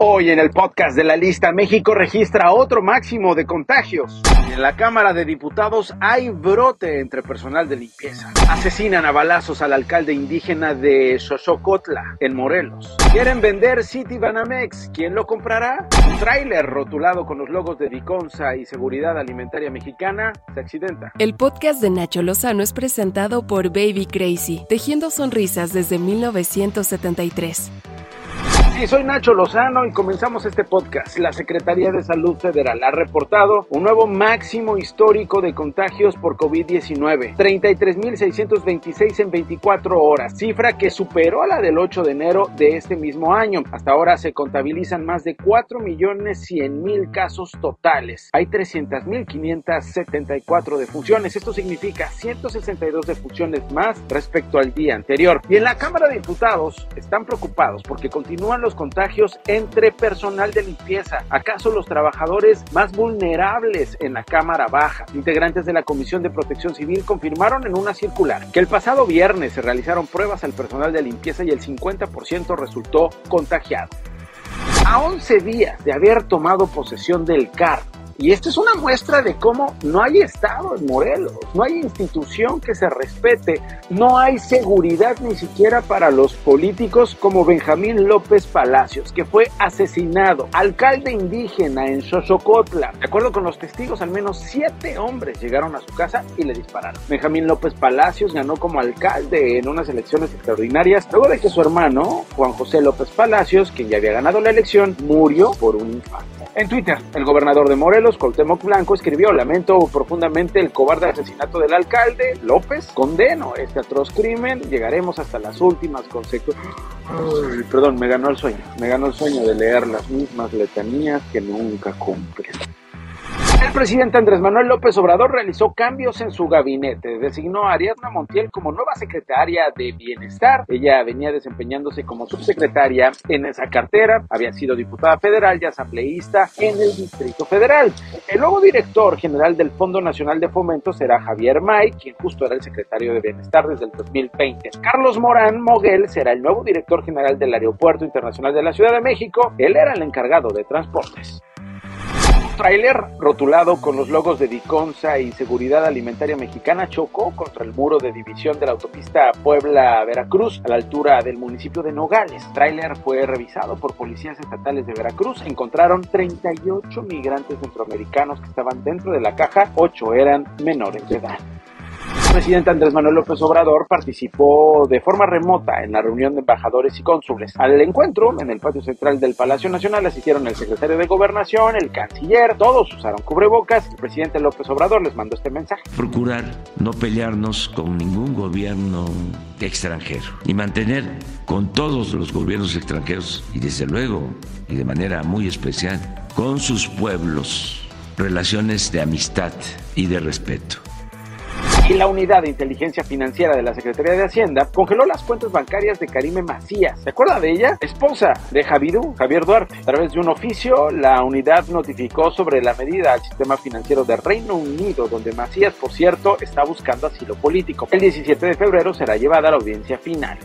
Hoy en el podcast de la lista, México registra otro máximo de contagios. En la Cámara de Diputados hay brote entre personal de limpieza. Asesinan a balazos al alcalde indígena de Xochocotla, en Morelos. Quieren vender City Banamex. ¿Quién lo comprará? Un tráiler rotulado con los logos de Viconza y Seguridad Alimentaria Mexicana se accidenta. El podcast de Nacho Lozano es presentado por Baby Crazy, tejiendo sonrisas desde 1973. Soy Nacho Lozano y comenzamos este podcast. La Secretaría de Salud Federal ha reportado un nuevo máximo histórico de contagios por COVID-19, 33.626 en 24 horas, cifra que superó a la del 8 de enero de este mismo año. Hasta ahora se contabilizan más de 4.100.000 casos totales. Hay 300.574 defunciones. Esto significa 162 defunciones más respecto al día anterior. Y en la Cámara de Diputados están preocupados porque continúan los contagios entre personal de limpieza. ¿Acaso los trabajadores más vulnerables en la Cámara Baja? Integrantes de la Comisión de Protección Civil confirmaron en una circular que el pasado viernes se realizaron pruebas al personal de limpieza y el 50% resultó contagiado. A 11 días de haber tomado posesión del CAR, y esta es una muestra de cómo no hay Estado en Morelos, no hay institución que se respete, no hay seguridad ni siquiera para los políticos como Benjamín López Palacios, que fue asesinado, alcalde indígena en Xochocotla. De acuerdo con los testigos, al menos siete hombres llegaron a su casa y le dispararon. Benjamín López Palacios ganó como alcalde en unas elecciones extraordinarias luego de que su hermano, Juan José López Palacios, quien ya había ganado la elección, murió por un infarto. En Twitter, el gobernador de Morelos, Coltemoc Blanco, escribió, lamento profundamente el cobarde asesinato del alcalde López, condeno este atroz crimen, llegaremos hasta las últimas consecuencias. Perdón, me ganó el sueño, me ganó el sueño de leer las mismas letanías que nunca cumplen. El presidente Andrés Manuel López Obrador realizó cambios en su gabinete. Designó a Ariadna Montiel como nueva secretaria de Bienestar. Ella venía desempeñándose como subsecretaria en esa cartera. Había sido diputada federal y asambleísta en el Distrito Federal. El nuevo director general del Fondo Nacional de Fomento será Javier May, quien justo era el secretario de Bienestar desde el 2020. Carlos Morán Moguel será el nuevo director general del Aeropuerto Internacional de la Ciudad de México. Él era el encargado de transportes tráiler rotulado con los logos de Diconsa y Seguridad Alimentaria Mexicana chocó contra el muro de división de la autopista Puebla-Veracruz a la altura del municipio de Nogales. El tráiler fue revisado por policías estatales de Veracruz. Encontraron 38 migrantes centroamericanos que estaban dentro de la caja, 8 eran menores de edad. Presidente Andrés Manuel López Obrador participó de forma remota en la reunión de embajadores y cónsules. Al encuentro, en el patio central del Palacio Nacional, asistieron el secretario de Gobernación, el canciller, todos usaron cubrebocas. El presidente López Obrador les mandó este mensaje. Procurar no pelearnos con ningún gobierno extranjero y mantener con todos los gobiernos extranjeros y desde luego y de manera muy especial con sus pueblos relaciones de amistad y de respeto y la unidad de inteligencia financiera de la Secretaría de Hacienda congeló las cuentas bancarias de Karime Macías. ¿Se acuerda de ella? Esposa de Javidú, Javier Duarte. A través de un oficio, la unidad notificó sobre la medida al sistema financiero de Reino Unido, donde Macías, por cierto, está buscando asilo político. El 17 de febrero será llevada a la audiencia final.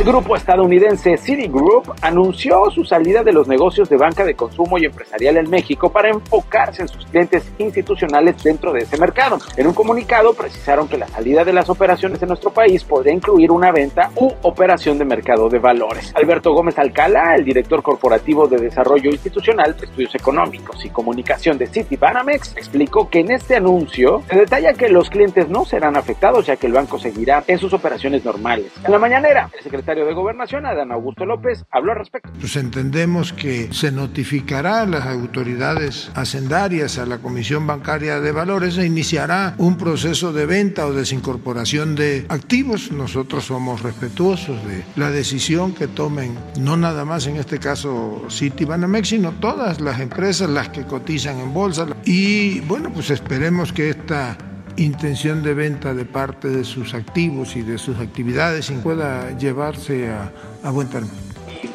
El grupo estadounidense Citigroup anunció su salida de los negocios de banca de consumo y empresarial en México para enfocarse en sus clientes institucionales dentro de ese mercado. En un comunicado precisaron que la salida de las operaciones en nuestro país podría incluir una venta u operación de mercado de valores. Alberto Gómez Alcala, el director corporativo de desarrollo institucional, estudios económicos y comunicación de Citibanamex, explicó que en este anuncio se detalla que los clientes no serán afectados ya que el banco seguirá en sus operaciones normales. En la mañanera, el secretario de Gobernación, Adán Augusto López, habló al respecto. Pues entendemos que se notificará a las autoridades hacendarias, a la Comisión Bancaria de Valores, e iniciará un proceso de venta o desincorporación de activos. Nosotros somos respetuosos de la decisión que tomen, no nada más en este caso Citibanamex, sino todas las empresas, las que cotizan en bolsa. Y bueno, pues esperemos que esta intención de venta de parte de sus activos y de sus actividades y pueda llevarse a, a buen término.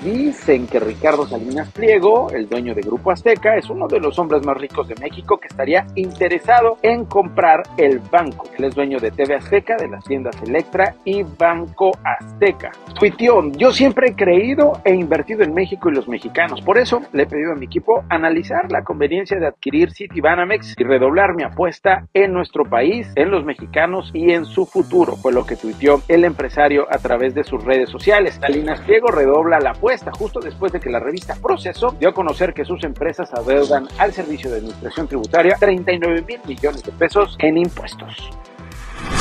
Dicen que Ricardo Salinas Pliego, el dueño de Grupo Azteca, es uno de los hombres más ricos de México que estaría interesado en comprar el banco. Él es dueño de TV Azteca, de las tiendas Electra y Banco Azteca. Tuiteó, yo siempre he creído e invertido en México y los mexicanos. Por eso le he pedido a mi equipo analizar la conveniencia de adquirir Citibanamex y redoblar mi apuesta en nuestro país, en los mexicanos y en su futuro. Fue lo que tuiteó el empresario a través de sus redes sociales. Salinas Pliego redobla la apuesta justo después de que la revista Proceso dio a conocer que sus empresas adeudan al Servicio de Administración Tributaria 39 mil millones de pesos en impuestos.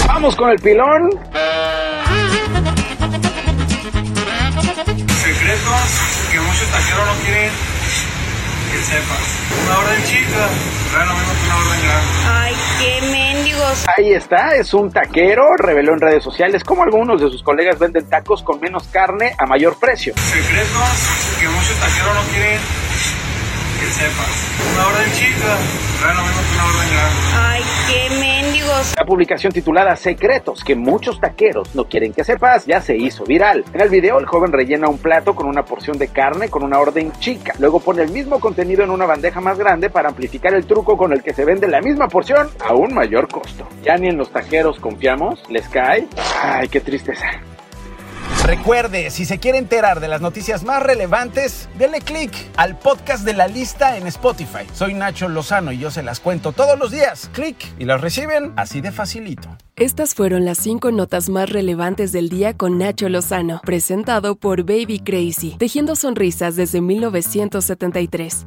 Vamos con el pilón. Secretos que muchos taqueros no quieren que sepas. Una orden chica, trae lo mismo que una orden grande. Ay, qué mendigos. Ahí está, es un taquero, reveló en redes sociales cómo algunos de sus colegas venden tacos con menos carne a mayor precio. Secretos que muchos taqueros no quieren que sepas. Una orden chica, trae lo mismo que una orden grande. Ay, qué mendigos. La publicación titulada Secretos que muchos taqueros no quieren que sepas ya se hizo viral. En el video el joven rellena un plato con una porción de carne con una orden chica. Luego pone el mismo contenido en una bandeja más grande para amplificar el truco con el que se vende la misma porción a un mayor costo. Ya ni en los taqueros confiamos, les cae. Ay, qué tristeza. Recuerde, si se quiere enterar de las noticias más relevantes, denle click al podcast de la lista en Spotify. Soy Nacho Lozano y yo se las cuento todos los días. Clic y las reciben así de facilito. Estas fueron las cinco notas más relevantes del día con Nacho Lozano, presentado por Baby Crazy, tejiendo sonrisas desde 1973.